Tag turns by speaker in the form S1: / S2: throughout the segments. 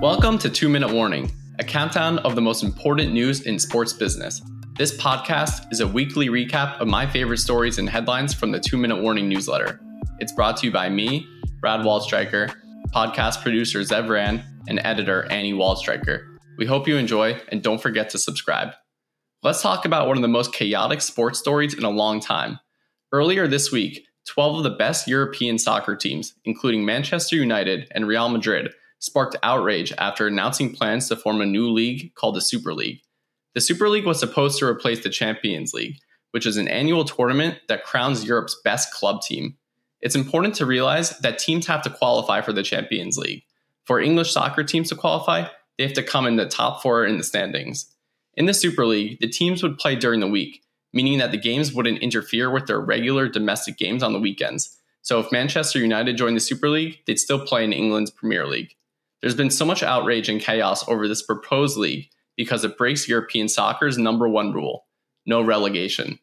S1: Welcome to Two Minute Warning, a countdown of the most important news in sports business. This podcast is a weekly recap of my favorite stories and headlines from the Two Minute Warning newsletter. It's brought to you by me, Brad Waldstreicher, podcast producer Zev Ran, and editor Annie Waldstreicher. We hope you enjoy and don't forget to subscribe. Let's talk about one of the most chaotic sports stories in a long time. Earlier this week, 12 of the best European soccer teams, including Manchester United and Real Madrid, sparked outrage after announcing plans to form a new league called the Super League. The Super League was supposed to replace the Champions League, which is an annual tournament that crowns Europe's best club team. It's important to realize that teams have to qualify for the Champions League. For English soccer teams to qualify, they have to come in the top four in the standings. In the Super League, the teams would play during the week, meaning that the games wouldn't interfere with their regular domestic games on the weekends. So if Manchester United joined the Super League, they'd still play in England's Premier League. There's been so much outrage and chaos over this proposed league because it breaks European soccer's number one rule no relegation.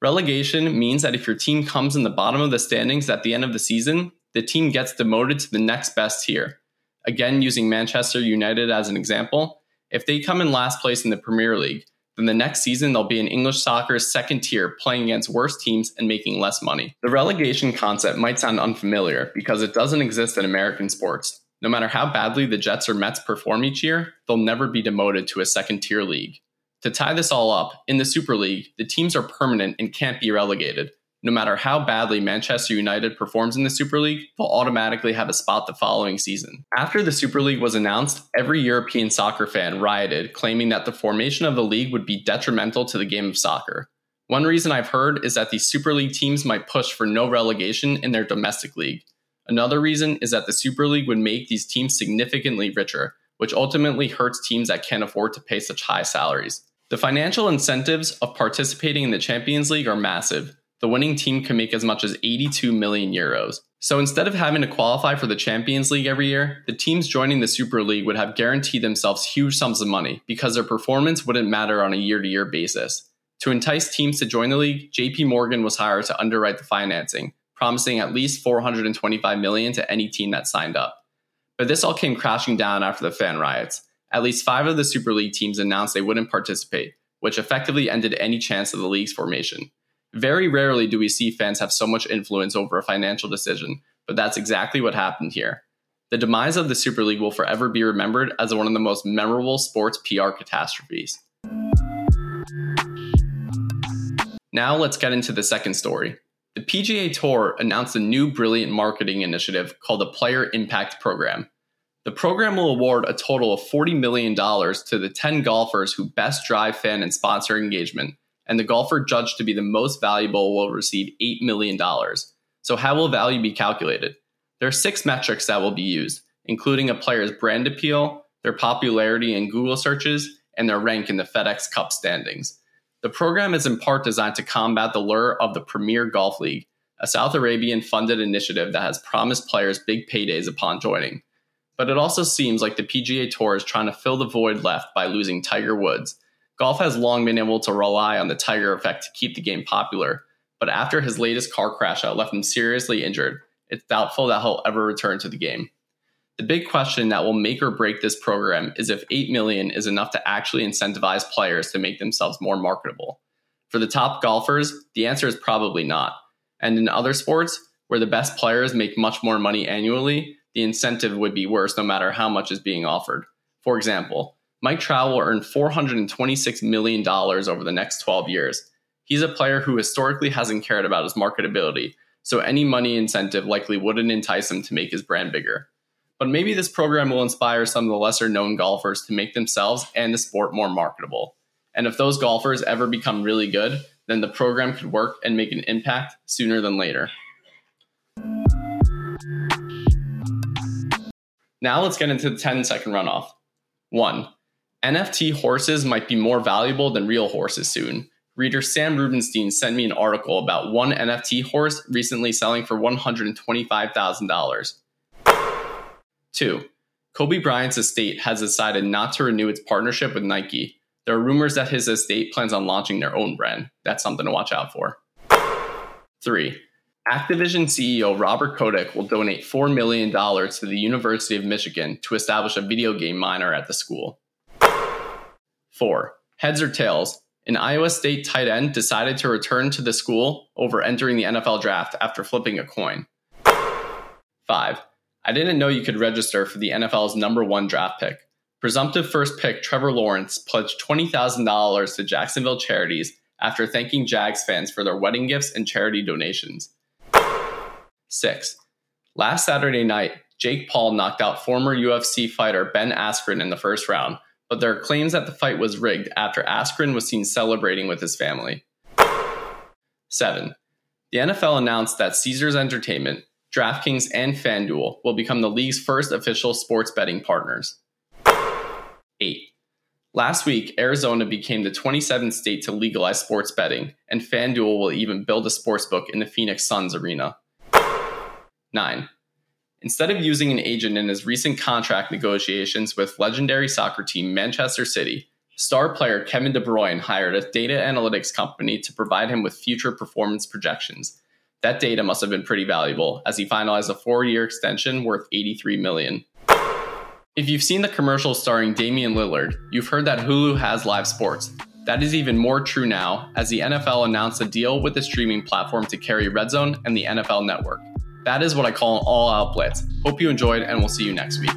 S1: Relegation means that if your team comes in the bottom of the standings at the end of the season, the team gets demoted to the next best tier. Again, using Manchester United as an example, if they come in last place in the Premier League, then the next season they'll be in English soccer's second tier, playing against worse teams and making less money. The relegation concept might sound unfamiliar because it doesn't exist in American sports. No matter how badly the Jets or Mets perform each year, they'll never be demoted to a second tier league. To tie this all up, in the Super League, the teams are permanent and can't be relegated. No matter how badly Manchester United performs in the Super League, they'll automatically have a spot the following season. After the Super League was announced, every European soccer fan rioted, claiming that the formation of the league would be detrimental to the game of soccer. One reason I've heard is that these Super League teams might push for no relegation in their domestic league. Another reason is that the Super League would make these teams significantly richer, which ultimately hurts teams that can't afford to pay such high salaries. The financial incentives of participating in the Champions League are massive. The winning team can make as much as 82 million euros. So instead of having to qualify for the Champions League every year, the teams joining the Super League would have guaranteed themselves huge sums of money because their performance wouldn't matter on a year to year basis. To entice teams to join the league, JP Morgan was hired to underwrite the financing, promising at least 425 million to any team that signed up. But this all came crashing down after the fan riots. At least 5 of the Super League teams announced they wouldn't participate, which effectively ended any chance of the league's formation. Very rarely do we see fans have so much influence over a financial decision, but that's exactly what happened here. The demise of the Super League will forever be remembered as one of the most memorable sports PR catastrophes. Now let's get into the second story. The PGA Tour announced a new brilliant marketing initiative called the Player Impact Program. The program will award a total of $40 million to the 10 golfers who best drive fan and sponsor engagement, and the golfer judged to be the most valuable will receive $8 million. So, how will value be calculated? There are six metrics that will be used, including a player's brand appeal, their popularity in Google searches, and their rank in the FedEx Cup standings. The program is in part designed to combat the lure of the Premier Golf League, a Saudi Arabian funded initiative that has promised players big paydays upon joining. But it also seems like the PGA Tour is trying to fill the void left by losing Tiger Woods. Golf has long been able to rely on the Tiger effect to keep the game popular, but after his latest car crash that left him seriously injured, it's doubtful that he'll ever return to the game. The big question that will make or break this program is if 8 million is enough to actually incentivize players to make themselves more marketable. For the top golfers, the answer is probably not. And in other sports, where the best players make much more money annually, the incentive would be worse no matter how much is being offered. For example, Mike Trout will earn $426 million over the next 12 years. He's a player who historically hasn't cared about his marketability, so any money incentive likely wouldn't entice him to make his brand bigger. But maybe this program will inspire some of the lesser known golfers to make themselves and the sport more marketable. And if those golfers ever become really good, then the program could work and make an impact sooner than later. Now let's get into the 10 second runoff. 1. NFT horses might be more valuable than real horses soon. Reader Sam Rubenstein sent me an article about one NFT horse recently selling for $125,000. Two, Kobe Bryant's estate has decided not to renew its partnership with Nike. There are rumors that his estate plans on launching their own brand. That's something to watch out for. Three, Activision CEO Robert Kotick will donate $4 million to the University of Michigan to establish a video game minor at the school. 4. Heads or tails, an Iowa State tight end decided to return to the school over entering the NFL draft after flipping a coin. 5. I didn't know you could register for the NFL's number one draft pick. Presumptive first pick Trevor Lawrence pledged $20,000 to Jacksonville Charities after thanking Jags fans for their wedding gifts and charity donations. 6. Last Saturday night, Jake Paul knocked out former UFC fighter Ben Askren in the first round, but there are claims that the fight was rigged after Askren was seen celebrating with his family. 7. The NFL announced that Caesars Entertainment, DraftKings, and FanDuel will become the league's first official sports betting partners. 8. Last week, Arizona became the 27th state to legalize sports betting, and FanDuel will even build a sportsbook in the Phoenix Suns arena. 9. Instead of using an agent in his recent contract negotiations with legendary soccer team Manchester City, star player Kevin De Bruyne hired a data analytics company to provide him with future performance projections. That data must have been pretty valuable, as he finalized a four-year extension worth 83 million. If you've seen the commercial starring Damian Lillard, you've heard that Hulu has live sports. That is even more true now, as the NFL announced a deal with the streaming platform to carry Red Zone and the NFL Network. That is what I call an all out blitz. Hope you enjoyed, and we'll see you next week.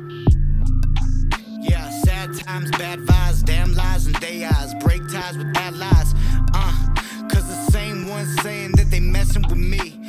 S2: Yeah, sad times, bad vibes, damn lies and they eyes. Break ties with allies. Uh, cause the same ones saying that they messing with me